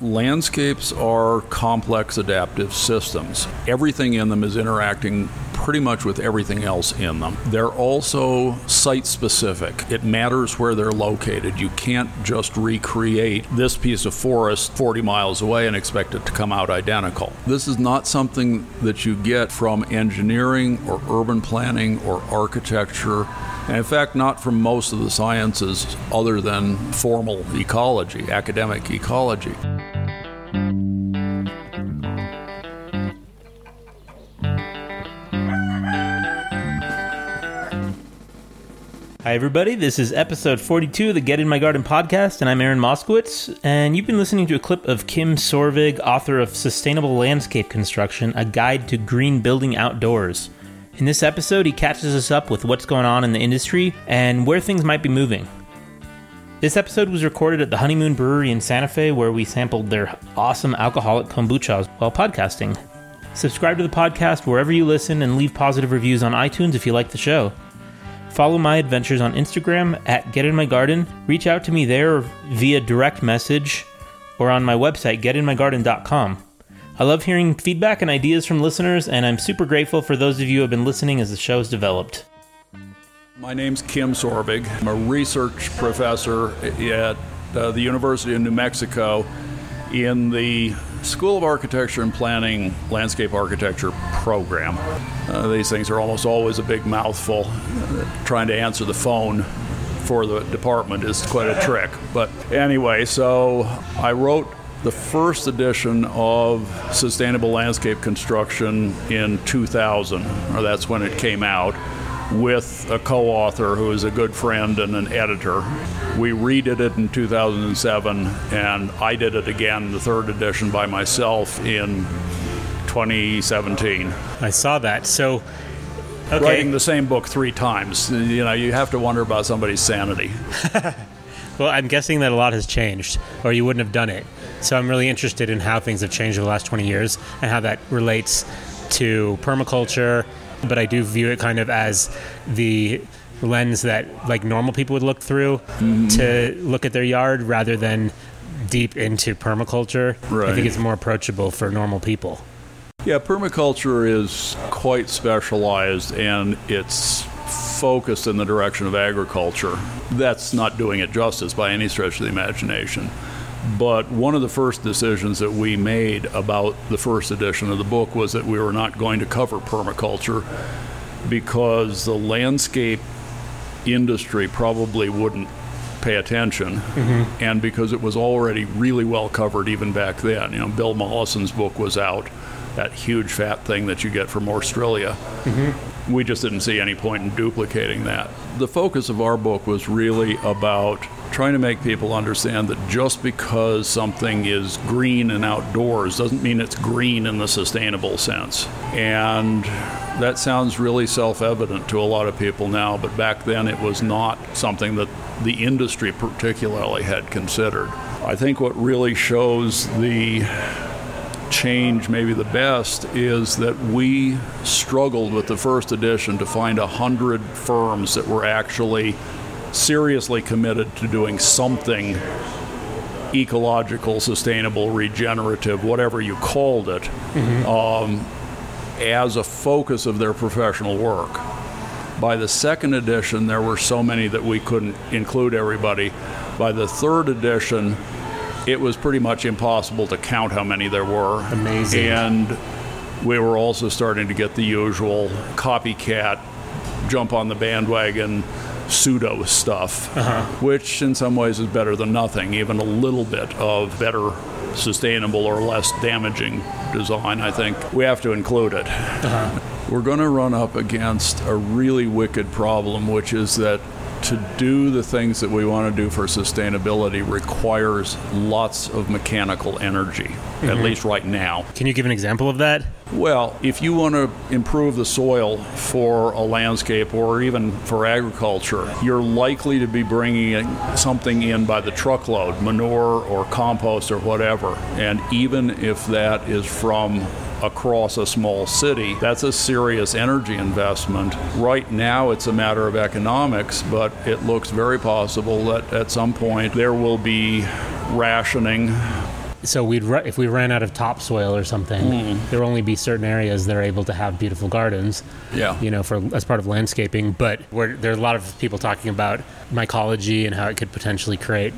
Landscapes are complex adaptive systems. Everything in them is interacting pretty much with everything else in them. They're also site specific. It matters where they're located. You can't just recreate this piece of forest 40 miles away and expect it to come out identical. This is not something that you get from engineering or urban planning or architecture. And in fact, not from most of the sciences other than formal ecology, academic ecology. Hi, everybody. This is episode 42 of the Get in My Garden podcast, and I'm Aaron Moskowitz. And you've been listening to a clip of Kim Sorvig, author of Sustainable Landscape Construction A Guide to Green Building Outdoors. In this episode, he catches us up with what's going on in the industry and where things might be moving. This episode was recorded at the Honeymoon Brewery in Santa Fe, where we sampled their awesome alcoholic kombuchas while podcasting. Subscribe to the podcast wherever you listen and leave positive reviews on iTunes if you like the show. Follow my adventures on Instagram at Get In My Garden. Reach out to me there via direct message or on my website, getinmygarden.com. I love hearing feedback and ideas from listeners, and I'm super grateful for those of you who have been listening as the show has developed. My name's Kim Sorvig. I'm a research professor at uh, the University of New Mexico in the School of Architecture and Planning Landscape Architecture program. Uh, these things are almost always a big mouthful. Uh, trying to answer the phone for the department is quite a trick. But anyway, so I wrote the first edition of Sustainable Landscape Construction in 2000, or that's when it came out with a co author who is a good friend and an editor. We redid it in 2007, and I did it again, the third edition, by myself in 2017. I saw that. So, okay. Writing the same book three times, you know, you have to wonder about somebody's sanity. well, I'm guessing that a lot has changed, or you wouldn't have done it. So I'm really interested in how things have changed over the last 20 years and how that relates to permaculture but I do view it kind of as the lens that like normal people would look through mm-hmm. to look at their yard rather than deep into permaculture. Right. I think it's more approachable for normal people. Yeah, permaculture is quite specialized and it's focused in the direction of agriculture. That's not doing it justice by any stretch of the imagination. But one of the first decisions that we made about the first edition of the book was that we were not going to cover permaculture because the landscape industry probably wouldn't pay attention mm-hmm. and because it was already really well covered even back then. You know, Bill Mollison's book was out, that huge fat thing that you get from Australia. Mm-hmm. We just didn't see any point in duplicating that. The focus of our book was really about trying to make people understand that just because something is green and outdoors doesn't mean it's green in the sustainable sense. And that sounds really self evident to a lot of people now, but back then it was not something that the industry particularly had considered. I think what really shows the change maybe the best is that we struggled with the first edition to find a hundred firms that were actually seriously committed to doing something ecological, sustainable, regenerative, whatever you called it, mm-hmm. um, as a focus of their professional work. By the second edition, there were so many that we couldn't include everybody. By the third edition, it was pretty much impossible to count how many there were. Amazing. And we were also starting to get the usual copycat jump on the bandwagon pseudo stuff, uh-huh. which in some ways is better than nothing. Even a little bit of better sustainable or less damaging design, I think we have to include it. Uh-huh. We're going to run up against a really wicked problem, which is that to do the things that we want to do for sustainability requires lots of mechanical energy, mm-hmm. at least right now. Can you give an example of that? Well, if you want to improve the soil for a landscape or even for agriculture, you're likely to be bringing something in by the truckload, manure or compost or whatever. And even if that is from across a small city. That's a serious energy investment. Right now, it's a matter of economics, but it looks very possible that at some point there will be rationing So we'd if we ran out of topsoil or something, Mm. there would only be certain areas that are able to have beautiful gardens. Yeah. You know, for as part of landscaping. But where there are a lot of people talking about mycology and how it could potentially create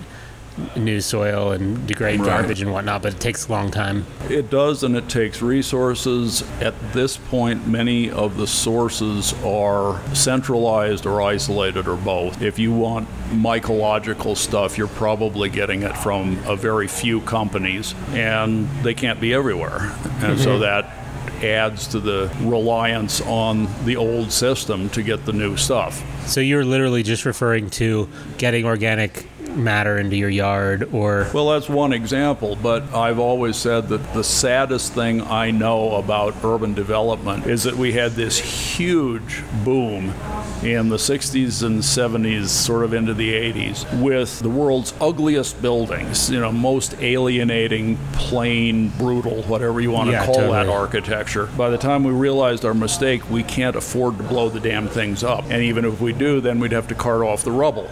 new soil and degrade Right. garbage and whatnot. But it takes a long time. It does, and it takes resources. At this point, many of the sources are centralized or isolated or both. If you want mycological stuff, you're probably getting it from a very few companies, and they can't be everywhere. And so mm-hmm. that adds to the reliance on the old system to get the new stuff. So you're literally just referring to getting organic matter into your yard or Well, that's one example, but I've always said that the saddest thing I know about urban development is that we had this huge boom in the 60s and 70s, sort of into the 80s, with the world's ugliest buildings, you know, most alienating, plain, brutal, whatever you want to Yeah, call that architecture. By the time we realized our mistake, we can't afford to blow the damn things up. And even if we do, then we'd have to cart off the rubble.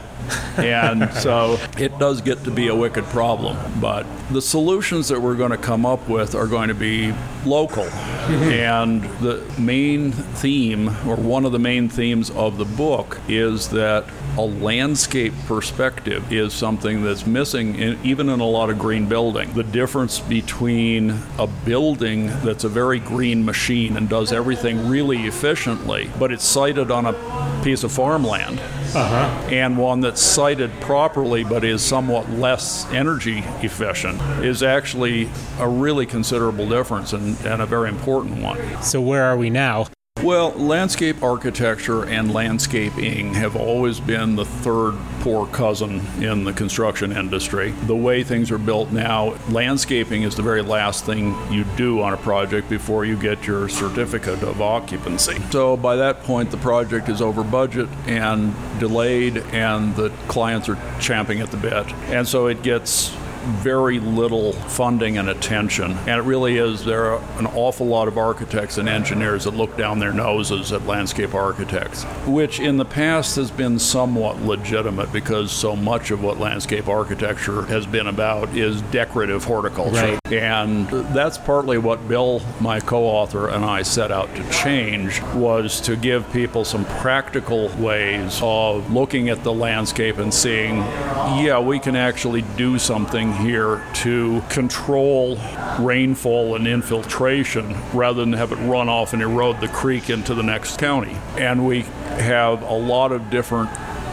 And so it does get to be a wicked problem. But the solutions that we're going to come up with are going to be local. Mm-hmm. And the main theme, or one of the main themes of the book, is that a landscape perspective is something that's missing in, even in a lot of green building. The difference between a building that's a very green machine and does everything really efficiently, but it's sited on a piece of farmland, Uh-huh. and one that's sited properly but is somewhat less energy efficient, is actually a really considerable difference and, and a very important one. so where are we now? Well, landscape architecture and landscaping have always been the third poor cousin in the construction industry. The way things are built now, landscaping is the very last thing you do on a project before you get your certificate of occupancy. So by that point, the project is over budget and delayed, and the clients are champing at the bit. And so it gets very little funding and attention. And it really is, there are an awful lot of architects and engineers that look down their noses at landscape architects, which in the past has been somewhat legitimate because so much of what landscape architecture has been about is decorative horticulture. Right. And that's partly what Bill, my co-author, and I set out to change was to give people some practical ways of looking at the landscape and seeing, yeah, we can actually do something here to control rainfall and infiltration rather than have it run off and erode the creek into the next county. And we have a lot of different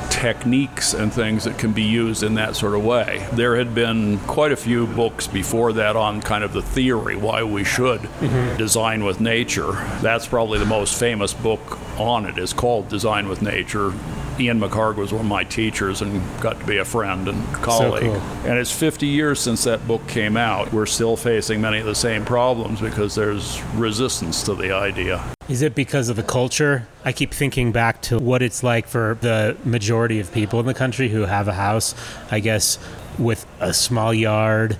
techniques and things that can be used in that sort of way. There had been quite a few books before that on kind of the theory why we should mm-hmm. design with nature. That's probably the most famous book on it is called Design with Nature. Ian McHarg was one of my teachers and got to be a friend and colleague. cool. And it's 50 years since that book came out. We're still facing many of the same problems because there's resistance to the idea. Is it because of the culture? I keep thinking back to what it's like for the majority of people in the country who have a house, I guess, with a small yard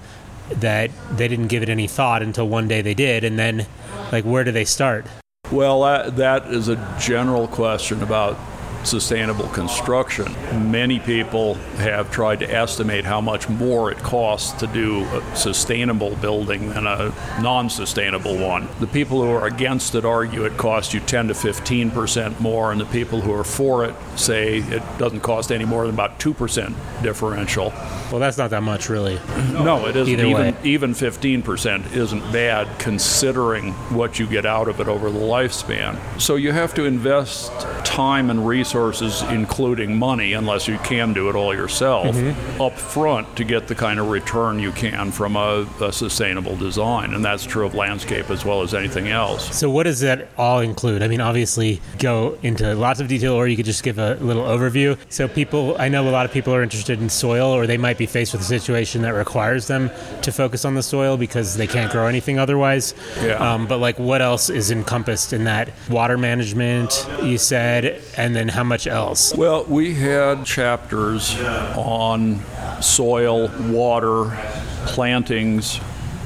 that they didn't give it any thought until one day they did. And then, like, where do they start? Well, that, that is a general question about sustainable construction. Many people have tried to estimate how much more it costs to do a sustainable building than a non sustainable one. The people who are against it argue it costs you 10 to 15 percent more, and the people who are for it say it doesn't cost any more than about 2 percent differential. Well, that's not that much, really. No, it isn't. Either even way. even 15% isn't bad considering what you get out of it over the lifespan. So you have to invest time and resources, including money, unless you can do it all yourself, Mm-hmm. up front to get the kind of return you can from a, a sustainable design. And that's true of landscape as well as anything else. So, what does that all include? I mean, obviously, go into lots of detail, or you could just give a little overview. So, people, I know a lot of people are interested in soil, or they might be faced with a situation that requires them to focus on the soil because they can't grow anything otherwise. Yeah. Um, but, like, what else is encompassed in that? Water management, you said, and then how much else? Well, we had chapters on soil, water, plantings,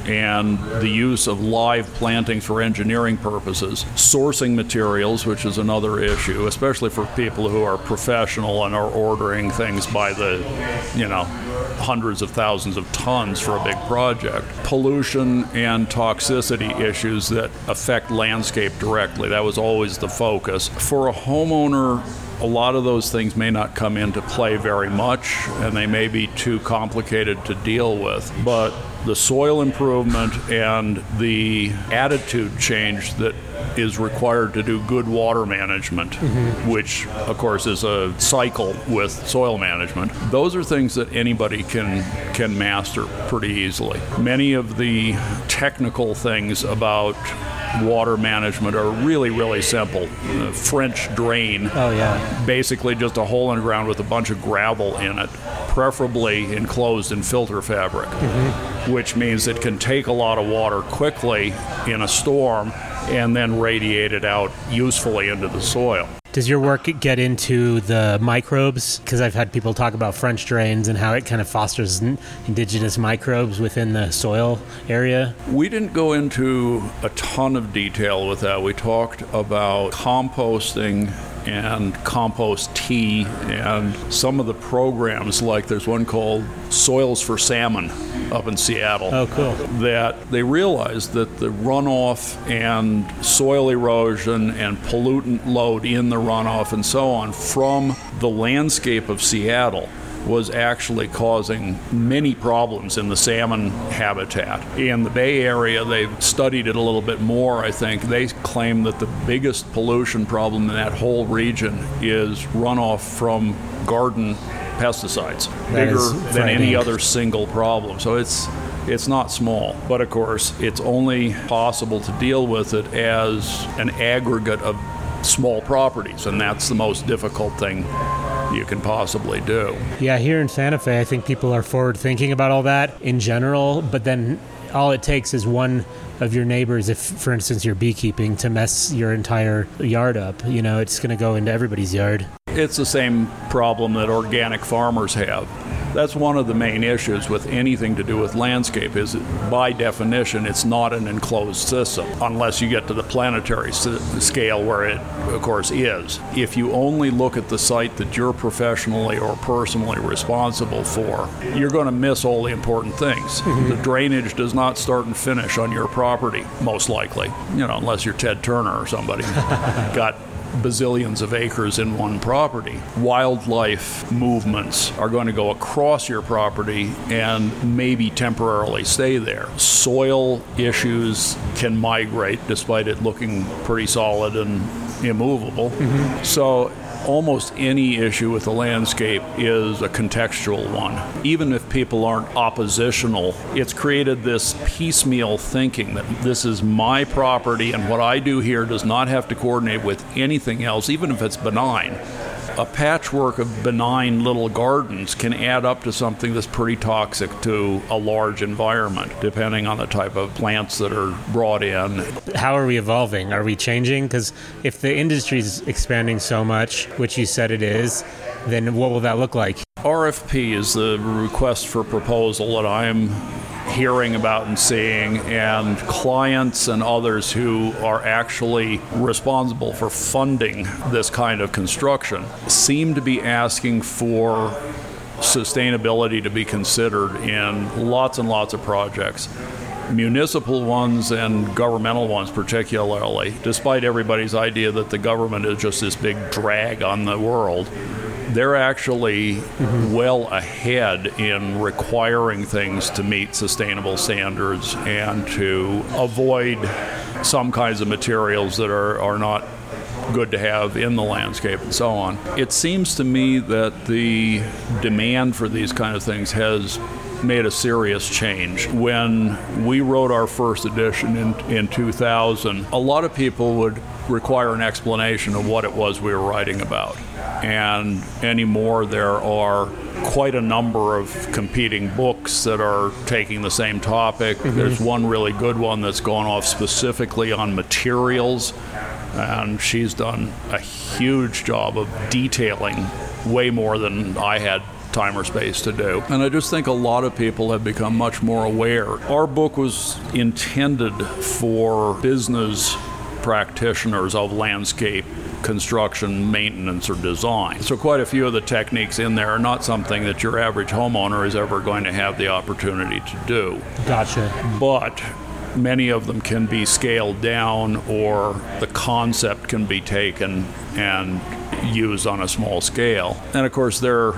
and the use of live plantings for engineering purposes, sourcing materials, which is another issue, especially for people who are professional and are ordering things by the, you know, hundreds of thousands of tons for a big project. Pollution and toxicity issues that affect landscape directly. That was always the focus. For a homeowner, a lot of those things may not come into play very much and they may be too complicated to deal with. But the soil improvement and the attitude change that is required to do good water management, mm-hmm. which of course is a cycle with soil management. Those are things that anybody can can master pretty easily. Many of the technical things about water management are really, really simple. The French drain. Oh, yeah. Basically, just a hole in the ground with a bunch of gravel in it, preferably enclosed in filter fabric, mm-hmm. which means it can take a lot of water quickly in a storm and then radiate it out usefully into the soil. Does your work get into the microbes? Because I've had people talk about French drains and how it kind of fosters indigenous microbes within the soil area. We didn't go into a ton of detail with that. We talked about composting and compost tea and some of the programs like there's one called soils for salmon up in Seattle. Oh, cool. That they realized that the runoff and soil erosion and pollutant load in the runoff and so on from the landscape of Seattle was actually causing many problems in the salmon habitat. In the Bay Area, they've studied it a little bit more, I think. They claim that the biggest pollution problem in that whole region is runoff from garden pesticides, that bigger than any other single problem. So it's it's not small, but of course, it's only possible to deal with it as an aggregate of small properties, and that's the most difficult thing you can possibly do. Yeah, here in Santa Fe, I think people are forward thinking about all that in general, but then all it takes is one of your neighbors if for instance you're beekeeping to mess your entire yard up. You know it's going to go into everybody's yard. It's the same problem that organic farmers have that's one of the main issues with anything to do with landscape is by definition it's not an enclosed system unless you get to the planetary scale where it of course is if you only look at the site that you're professionally or personally responsible for you're going to miss all the important things mm-hmm. the drainage does not start and finish on your property most likely you know unless you're Ted Turner or somebody got bazillions of acres in one property. Wildlife movements are going to go across your property and maybe temporarily stay there. Soil issues can migrate despite it looking pretty solid and immovable. Mm-hmm. So almost any issue with the landscape is a contextual one. Even if people aren't oppositional, it's created this piecemeal thinking that this is my property and what I do here does not have to coordinate with anything else, even if it's benign a patchwork of benign little gardens can add up to something that's pretty toxic to a large environment, depending on the type of plants that are brought in. How are we evolving? Are we changing? Because if the industry is expanding so much, which you said it is, then what will that look like? RFP is the request for proposal that I'm hearing about and seeing, and clients and others who are actually responsible for funding this kind of construction seem to be asking for sustainability to be considered in lots and lots of projects. Municipal ones and governmental ones, particularly, despite everybody's idea that the government is just this big drag on the world they're actually mm-hmm. well ahead in requiring things to meet sustainable standards and to avoid some kinds of materials that are, are not good to have in the landscape and so on. It seems to me that the demand for these kind of things has made a serious change. When we wrote our first edition in, in 2000, a lot of people would require an explanation of what it was we were writing about. And anymore, there are quite a number of competing books that are taking the same topic. Mm-hmm. There's one really good one that's gone off specifically on materials, and she's done a huge job of detailing way more than I had time or space to do. And I just think a lot of people have become much more aware. Our book was intended for business practitioners of landscape construction, maintenance, or design. So, quite a few of the techniques in there are not something that your average homeowner is ever going to have the opportunity to do. Gotcha. But many of them can be scaled down, or the concept can be taken and used on a small scale. And of course, there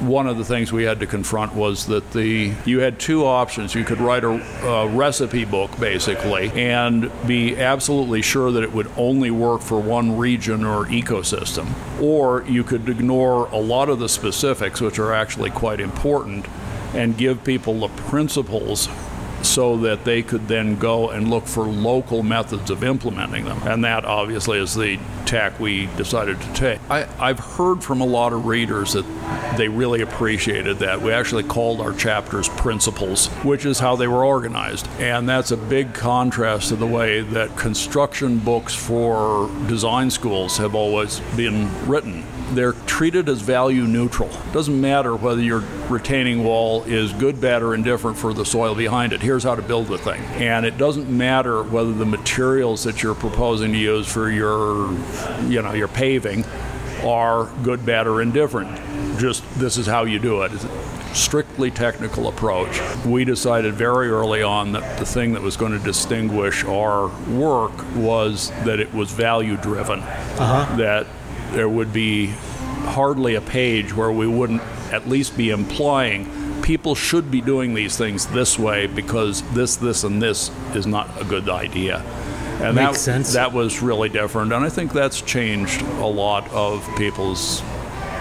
one of the things we had to confront was that the you had two options. You could write a, a, recipe book basically and be absolutely sure that it would only work for one region or ecosystem, or you could ignore a lot of the specifics, which are actually quite important, and give people the principles so that they could then go and look for local methods of implementing them. And that obviously is the tack we decided to take. I, have heard from a lot of readers that they really appreciated that. We actually called our chapters principles, which is how they were organized. And that's a big contrast to the way that construction books for design schools have always been written they're treated as value neutral. It doesn't matter whether your retaining wall is good, bad, or indifferent for the soil behind it. Here's how to build the thing. And it doesn't matter whether the materials that you're proposing to use for your, you know, your paving are good, bad, or indifferent. Just this is how you do it. It's a strictly technical approach. We decided very early on that the thing that was going to distinguish our work was that it was value driven. Uh-huh. That there would be hardly a page where we wouldn't at least be implying people should be doing these things this way because this, this, and this is not a good idea. And Makes that, sense. that was really different. And I think that's changed a lot of people's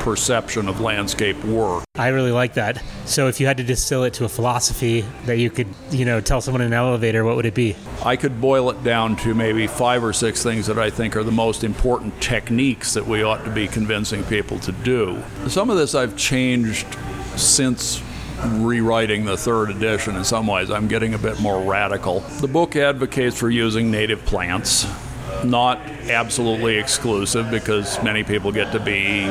perception of landscape work. I really like that. So if you had to distill it to a philosophy that you could, you know, tell someone in an elevator, what would it be? I could boil it down to maybe five or six things that I think are the most important techniques that we ought to be convincing people to do. Some of this I've changed since rewriting the third edition in some ways. I'm getting a bit more radical. The book advocates for using native plants not absolutely exclusive because many people get to be,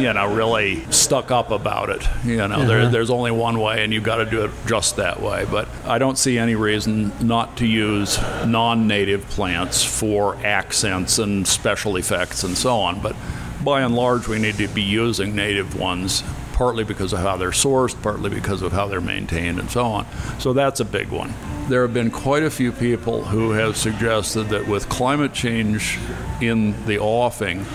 you know, really stuck up about it. You know, uh-huh. there, there's only one way and you've got to do it just that way. But I don't see any reason not to use non native plants for accents and special effects and so on. But by and large, we need to be using native ones partly because of how they're sourced, partly because of how they're maintained, and so on. So that's a big one. There have been quite a few people who have suggested that with climate change in the offing,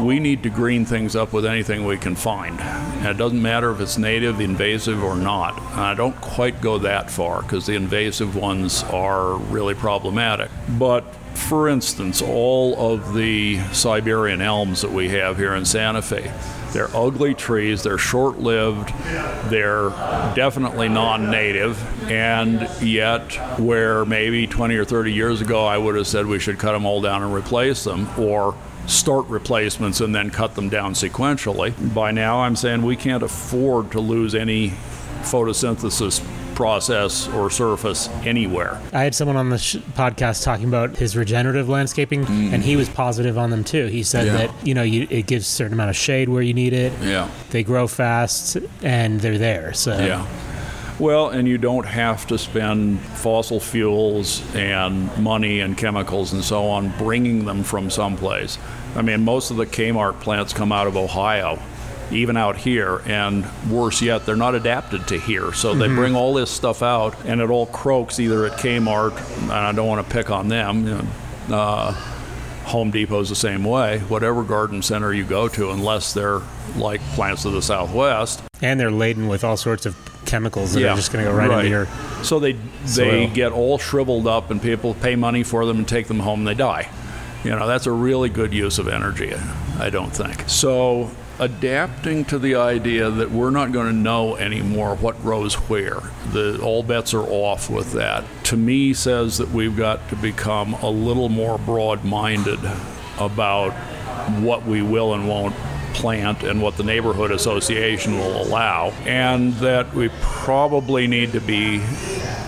we need to green things up with anything we can find. And it doesn't matter if it's native, invasive, or not. And I don't quite go that far because the invasive ones are really problematic. But for instance, all of the Siberian elms that we have here in Santa Fe, they're ugly trees, they're short lived, they're definitely non native, and yet, where maybe 20 or 30 years ago I would have said we should cut them all down and replace them, or start replacements and then cut them down sequentially. By now, I'm saying we can't afford to lose any photosynthesis process or surface anywhere. I had someone on the sh- podcast talking about his regenerative landscaping, mm. and he was positive on them too. He said yeah. that you know you, it gives a certain amount of shade where you need it. Yeah, they grow fast and they're there. So yeah. Well, and you don't have to spend fossil fuels and money and chemicals and so on bringing them from someplace. I mean, most of the Kmart plants come out of Ohio even out here. And worse yet, they're not adapted to here. So mm-hmm. they bring all this stuff out, and it all croaks either at Kmart, and I don't want to pick on them. You know, uh, Home Depot's the same way. Whatever garden center you go to, unless they're like plants of the Southwest, and they're laden with all sorts of chemicals that yeah, are just going to go right, right, into your. So they they soil. get all shriveled up, and people pay money for them and take them home, and they die. You know, that's a really good use of energy. I don't think so adapting to the idea that we're not going to know anymore what grows where. The, all bets are off with that. To me, says that we've got to become a little more broad minded about what we will and won't plant and what the neighborhood association will allow, and that we probably need to be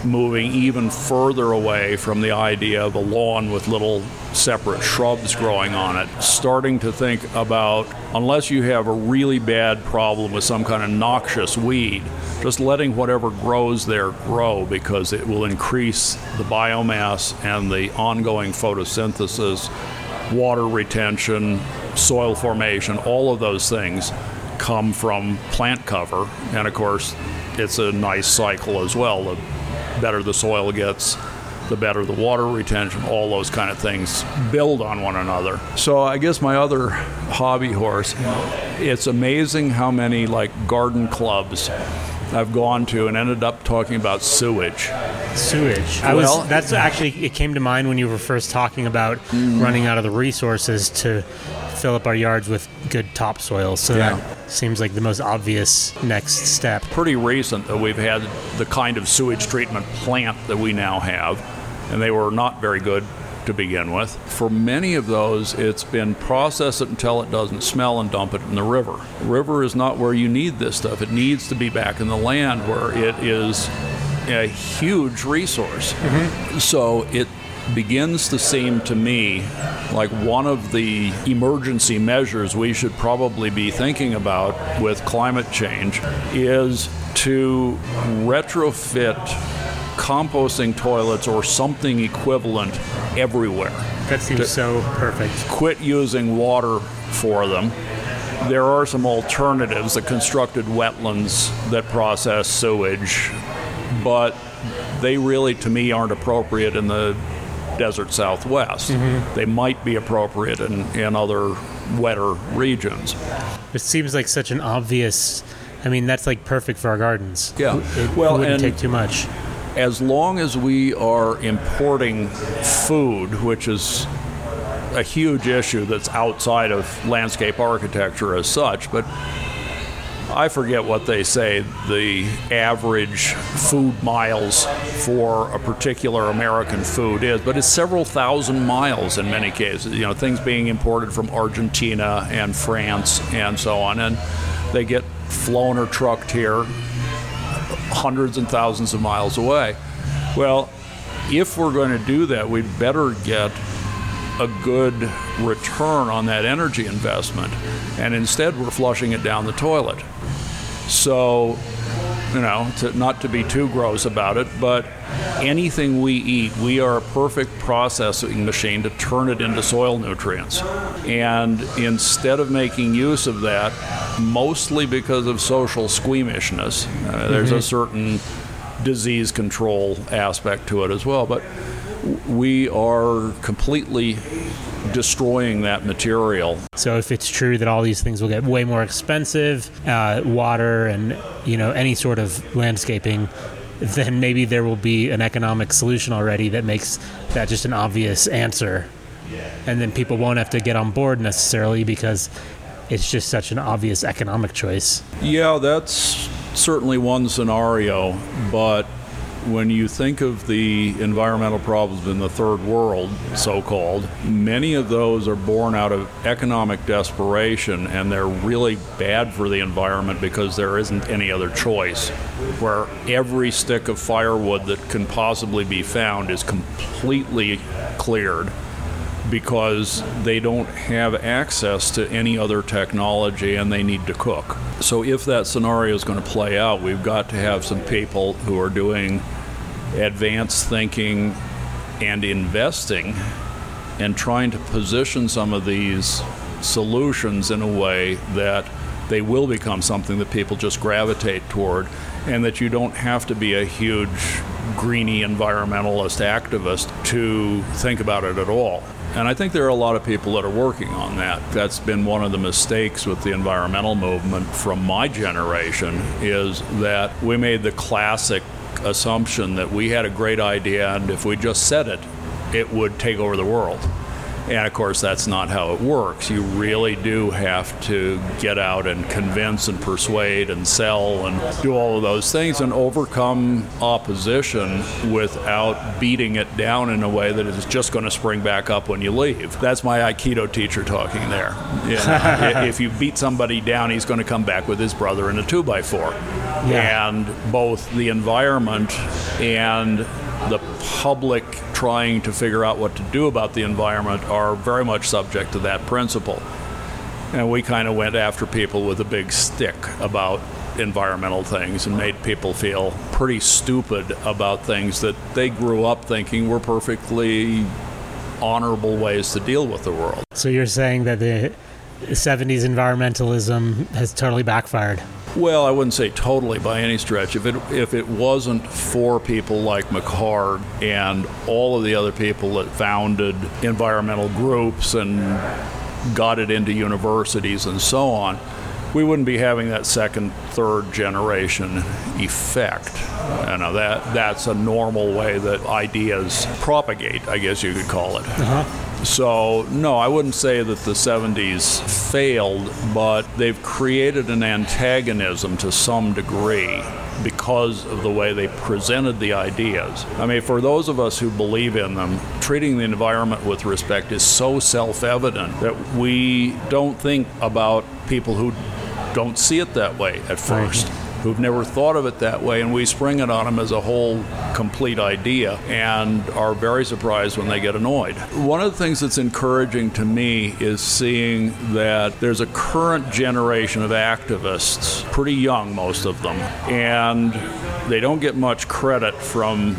moving even further away from the idea of a lawn with little separate shrubs growing on it, starting to think about unless you have a really bad problem with some kind of noxious weed, just letting whatever grows there grow because it will increase the biomass and the ongoing photosynthesis, water retention, soil formation, all of those things come from plant cover. And of course, it's a nice cycle as well. The better the soil gets, the better the water retention, all those kind of things build on one another. So I guess my other hobby horse, it's amazing how many like garden clubs I've gone to and ended up talking about sewage. Sewage. I Well- was that's actually it came to mind when you were first talking about mm. running out of the resources to fill up our yards with good topsoil. So Yeah. that seems like the most obvious next step. Pretty recent that we've had the kind of sewage treatment plant that we now have, and they were not very good to begin with. For many of those, it's been process it until it doesn't smell and dump it in the river. River is not where you need this stuff. It needs to be back in the land where it is a huge resource. Mm-hmm. So it begins to seem to me like one of the emergency measures we should probably be thinking about with climate change is to retrofit composting toilets or something equivalent everywhere. That seems so perfect. Quit using water for them. There are some alternatives, the constructed wetlands that process sewage, but they really, to me, aren't appropriate in the desert southwest. Mm-hmm. They might be appropriate in, in other wetter regions. It seems like such an obvious. I mean, that's like perfect for our gardens. Yeah. It Well, wouldn't and- take too much. as long as we are importing food, which is a huge issue that's outside of landscape architecture as such, but I forget what they say the average food miles for a particular American food is, but it's several thousand miles in many cases. You know, things being imported from Argentina and France and so on, and they get flown or trucked here hundreds and thousands of miles away. Well, if we're going to do that, we'd better get a good return on that energy investment. And instead, we're flushing it down the toilet. So, you know, to, not to be too gross about it, but anything we eat, we are a perfect processing machine to turn it into soil nutrients. And instead of making use of that, mostly because of social squeamishness, uh, there's a certain disease control aspect to it as well, but we are completely destroying that material So if it's true that all these things will get way more expensive, uh, water and you know any sort of landscaping, then maybe there will be an economic solution already that makes that just an obvious answer, and then people won't have to get on board necessarily because it's just such an obvious economic choice. Yeah, that's certainly one scenario, but when you think of the environmental problems in the third world, so called, many of those are born out of economic desperation and they're really bad for the environment because there isn't any other choice. Where every stick of firewood that can possibly be found is completely cleared because they don't have access to any other technology and they need to cook. So, if that scenario is going to play out, we've got to have some people who are doing advanced thinking and investing and trying to position some of these solutions in a way that they will become something that people just gravitate toward and that you don't have to be a huge greeny environmentalist activist to think about it at all. And I think there are a lot of people that are working on that. That's been one of the mistakes with the environmental movement from my generation is that we made the classic assumption that we had a great idea and if we just said it, it would take over the world. And of course, that's not how it works. You really do have to get out and convince and persuade and sell and do all of those things and overcome opposition without beating it down in a way that is just going to spring back up when you leave. That's my Aikido teacher talking there. You know, if you beat somebody down, he's going to come back with his brother in a two by four. Yeah. And both the environment and the public trying to figure out what to do about the environment are very much subject to that principle. And we kind of went after people with a big stick about environmental things and made people feel pretty stupid about things that they grew up thinking were perfectly honorable ways to deal with the world. So you're saying that the 70s environmentalism has totally backfired? Well, I wouldn't say totally by any stretch. If it if it wasn't for people like McHarg and all of the other people that founded environmental groups and got it into universities and so on, we wouldn't be having that second, third generation effect. You know that that's a normal way that ideas propagate. I guess you could call it. Uh-huh. So, no, I wouldn't say that the 70s failed, but they've created an antagonism to some degree because of the way they presented the ideas. I mean, for those of us who believe in them, treating the environment with respect is so self evident that we don't think about people who don't see it that way at first who've never thought of it that way, and we spring it on them as a whole complete idea and are very surprised when they get annoyed. One of the things that's encouraging to me is seeing that there's a current generation of activists, pretty young, most of them, and they don't get much credit from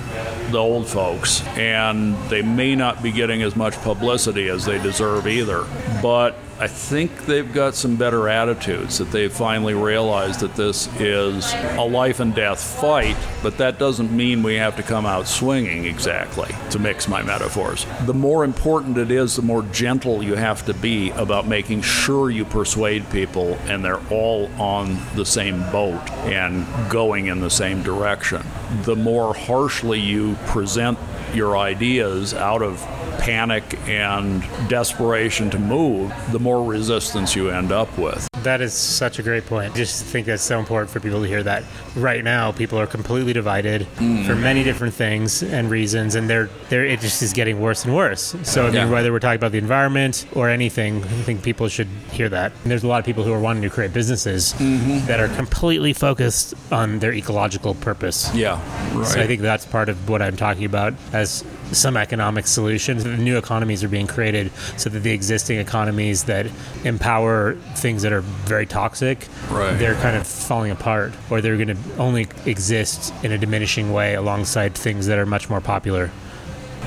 the old folks, and they may not be getting as much publicity as they deserve either. But I think they've got some better attitudes, that they've finally realized that this is a life and death fight, but that doesn't mean we have to come out swinging exactly, to mix my metaphors. The more important it is, the more gentle you have to be about making sure you persuade people and they're all on the same boat and going in the same direction. The more harshly you present your ideas out of panic and desperation to move, the more resistance you end up with. That is such a great point. Just think that's so important for people to hear that. Right now, people are completely divided mm. for many different things and reasons, and they're they're it just is getting worse and worse. So I mean, Yeah. whether we're talking about the environment or anything, I think people should hear that. And there's a lot of people who are wanting to create businesses mm-hmm. that are completely focused on their ecological purpose. Yeah, right. So I think that's part of what I'm talking about as some economic solutions. The new economies are being created so that the existing economies that empower things that are very toxic, Right. they're kind of falling apart, or they're going to only exist in a diminishing way alongside things that are much more popular.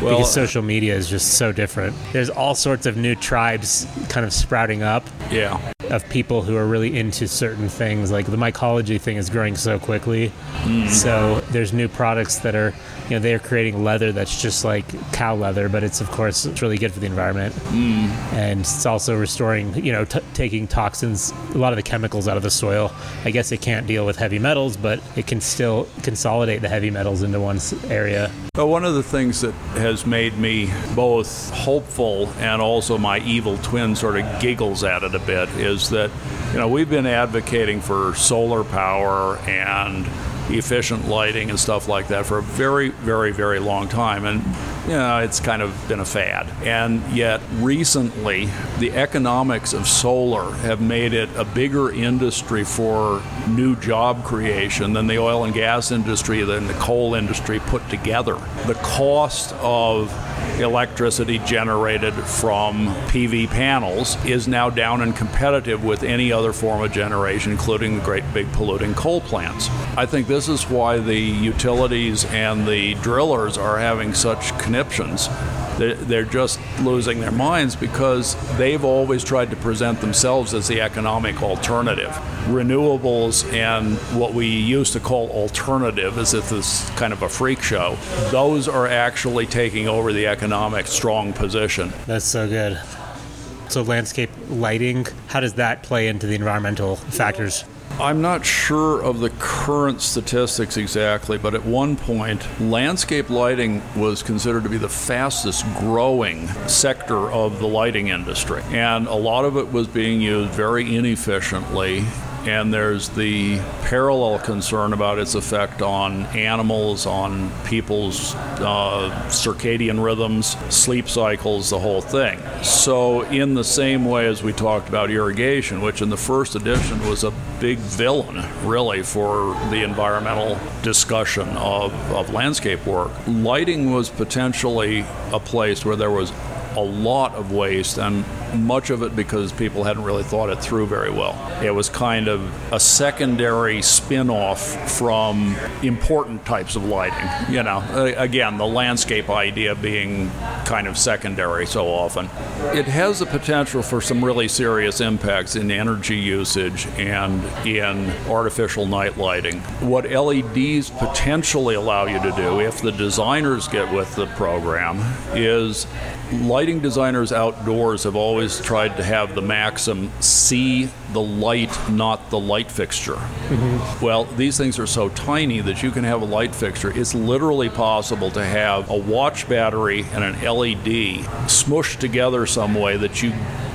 well, because social media is just so different. There's all sorts of new tribes kind of sprouting up yeah, of people who are really into certain things. Like the mycology thing is growing so quickly. Mm. So there's new products that are, you know, they're creating leather that's just like cow leather, but it's of course it's really good for the environment. Mm. And it's also restoring, you know, t- taking toxins, a lot of the chemicals out of the soil. I guess it can't deal with heavy metals, but it can still consolidate the heavy metals into one area. But one of the things that has made me both hopeful and also my evil twin sort of giggles at it a bit is that, you know, we've been advocating for solar power and efficient lighting and stuff like that for a very, very, very long time. And, you know, it's kind of been a fad. And yet, recently, the economics of solar have made it a bigger industry for new job creation than the oil and gas industry, than the coal industry put together. The cost of electricity generated from PV panels is now down and competitive with any other form of generation, including the great big polluting coal plants. I think this is why the utilities and the drillers are having such conniptions. They're, just losing their minds because they've always tried to present themselves as the economic alternative. Renewables and what we used to call alternative, as if it's kind of a freak show, those are actually taking over the economic strong position. That's so good. So landscape lighting, how does that play into the environmental factors? I'm not sure of the current statistics exactly, but at one point, landscape lighting was considered to be the fastest growing sector of the lighting industry. And a lot of it was being used very inefficiently and there's the parallel concern about its effect on animals, on people's uh, circadian rhythms, sleep cycles, the whole thing. So, in the same way as we talked about irrigation, which in the first edition was a big villain, really, for the environmental discussion of, of landscape work, lighting was potentially a place where there was a lot of waste, and much of it because people hadn't really thought it through very well. It was kind of a secondary spin off from important types of lighting. You know, again, the landscape idea being kind of secondary so often. It has the potential for some really serious impacts in energy usage and in artificial night lighting. What LEDs potentially allow you to do, if the designers get with the program, is lighting designers outdoors have always tried to have the maxim see the light, not the light fixture. Mm-hmm. Well, these things are so tiny that you can have a light fixture. It's literally possible to have a watch battery and an LED smushed together some way that you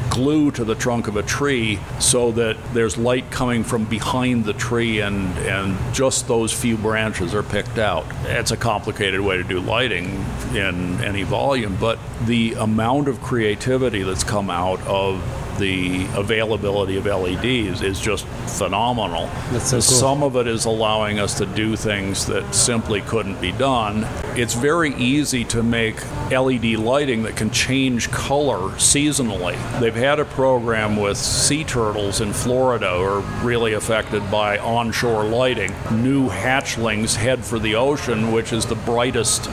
glue to the trunk of a tree so that there's light coming from behind the tree and, and just those few branches are picked out. It's a complicated way to do lighting in any volume, but the amount of creativity that's come out of the availability of LEDs is just phenomenal. That's so cool. Some of it is allowing us to do things that simply couldn't be done. It's very easy to make LED lighting that can change color seasonally. They've had a program with sea turtles in Florida who are really affected by onshore lighting. New hatchlings head for the ocean, which is the brightest,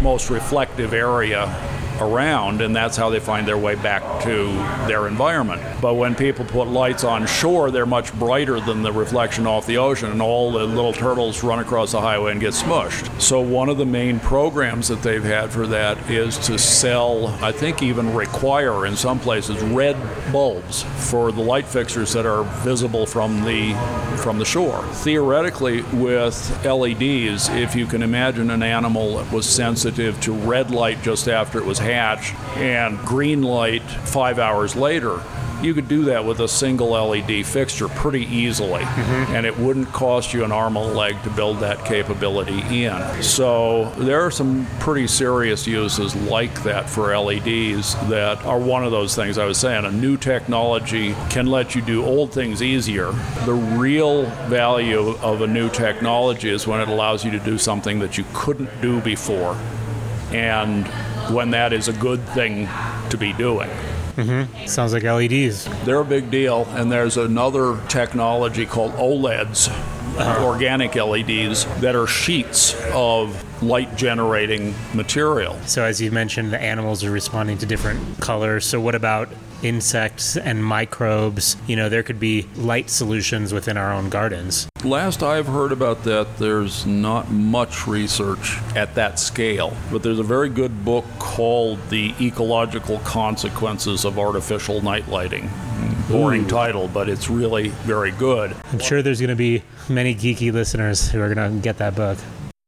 most reflective area around, and that's how they find their way back to their environment. But when people put lights on shore, they're much brighter than the reflection off the ocean, and all the little turtles run across the highway and get smushed. So, one of the main programs that they've had for that is to sell, I think, even require in some places, red bulbs for the light fixtures that are visible from the from the shore. Theoretically, with LEDs, if you can imagine an animal that was sensitive to red light just after it was hatched and green light five hours later, you could do that with a single LED fixture pretty easily, mm-hmm. and it wouldn't cost you an arm and a leg to build that capability in. So there are some pretty serious uses like that for LEDs that are one of those things I was saying. A new technology can let you do old things easier. The real value of a new technology is when it allows you to do something that you couldn't do before. And when that is a good thing to be doing. Mm-hmm. Sounds like LEDs. They're a big deal, and there's another technology called OLEDs. Uh-huh. organic LEDs, that are sheets of light generating material. So, as you mentioned, the animals are responding to different colors. So, what about insects and microbes? You know, there could be light solutions within our own gardens. Last I've heard about that, there's not much research at that scale, but there's a very good book called The Ecological Consequences of Artificial Night Lighting. Boring Ooh. title, but it's really very good. I'm sure there's going to be many geeky listeners who are going to get that book.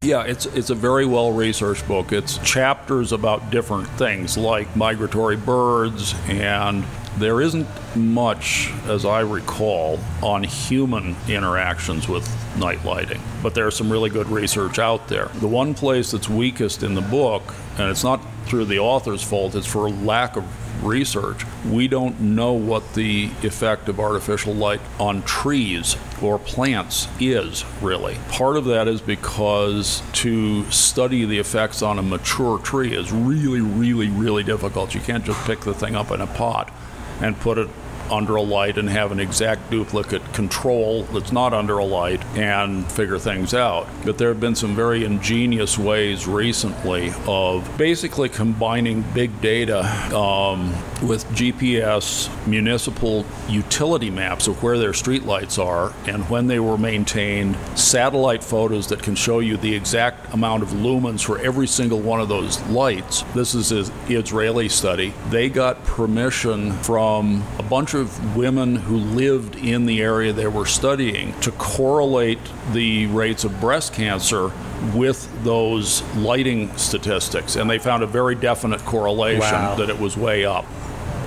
Yeah, it's it's a very well researched book. It's chapters about different things like migratory birds and there isn't much, as I recall, on human interactions with night lighting, but there's some really good research out there. The one place that's weakest in the book, and it's not through the author's fault, it's for lack of research, we don't know what the effect of artificial light on trees or plants is really. Part of that is because to study the effects on a mature tree is really, really, really difficult. You can't just pick the thing up in a pot and put it under a light and have an exact duplicate control that's not under a light and figure things out. But there have been some very ingenious ways recently of basically combining big data um, with GPS municipal utility maps of where their streetlights are and when they were maintained, satellite photos that can show you the exact amount of lumens for every single one of those lights. This is an Israeli study. They got permission from a bunch of women who lived in the area they were studying to correlate the rates of breast cancer with those lighting statistics. And they found a very definite correlation Wow. that it was way up.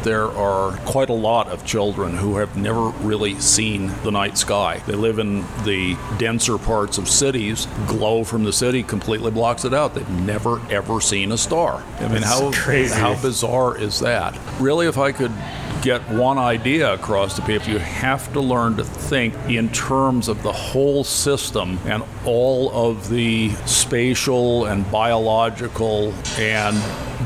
There are quite a lot of children who have never really seen the night sky. They live in the denser parts of cities. Glow from the city completely blocks it out. They've never ever seen a star. I mean, That's how crazy. how bizarre is that? Really, if I could get one idea across to people, you have to learn to think in terms of the whole system and all of the spatial and biological and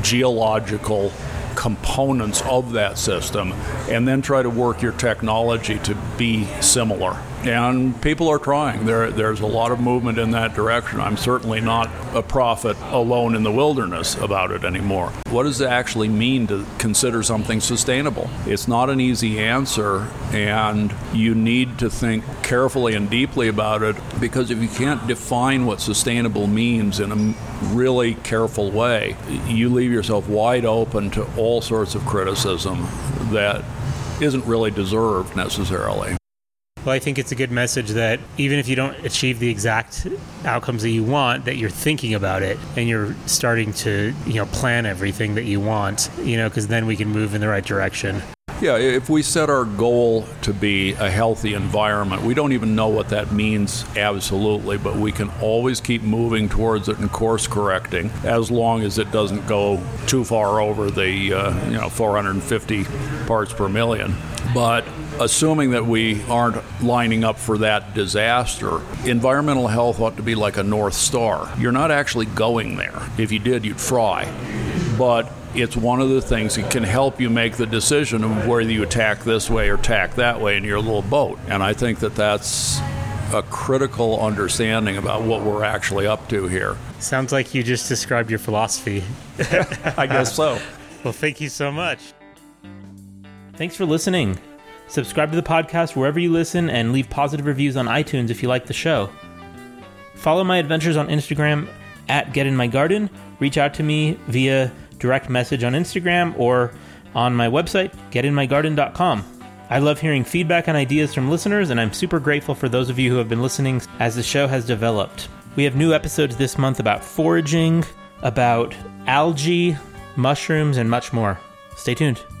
geological components of that system and then try to work your technology to be similar. And people are trying. There, there's a lot of movement in that direction. I'm certainly not a prophet alone in the wilderness about it anymore. What does it actually mean to consider something sustainable? It's not an easy answer, and you need to think carefully and deeply about it because if you can't define what sustainable means in a really careful way, you leave yourself wide open to all sorts of criticism that isn't really deserved necessarily. Well, I think it's a good message that even if you don't achieve the exact outcomes that you want, that you're thinking about it and you're starting to, you know, plan everything that you want, you know, because then we can move in the right direction. Yeah, if we set our goal to be a healthy environment, we don't even know what that means absolutely, but we can always keep moving towards it and course correcting as long as it doesn't go too far over the uh, you know 450 parts per million. But assuming that we aren't lining up for that disaster, environmental health ought to be like a north star. You're not actually going there. If you did, you'd fry. But it's one of the things that can help you make the decision of whether you attack this way or attack that way in your little boat. And I think that that's a critical understanding about what we're actually up to here. Sounds like you just described your philosophy. I guess so. Well, thank you so much. Thanks for listening. Subscribe to the podcast wherever you listen and leave positive reviews on iTunes if you like the show. Follow my adventures on Instagram at Get In My Garden. Reach out to me via direct message on Instagram or on my website, getinmygarden.com. I love hearing feedback and ideas from listeners, and I'm super grateful for those of you who have been listening as the show has developed. We have new episodes this month about foraging, about algae, mushrooms, and much more. Stay tuned.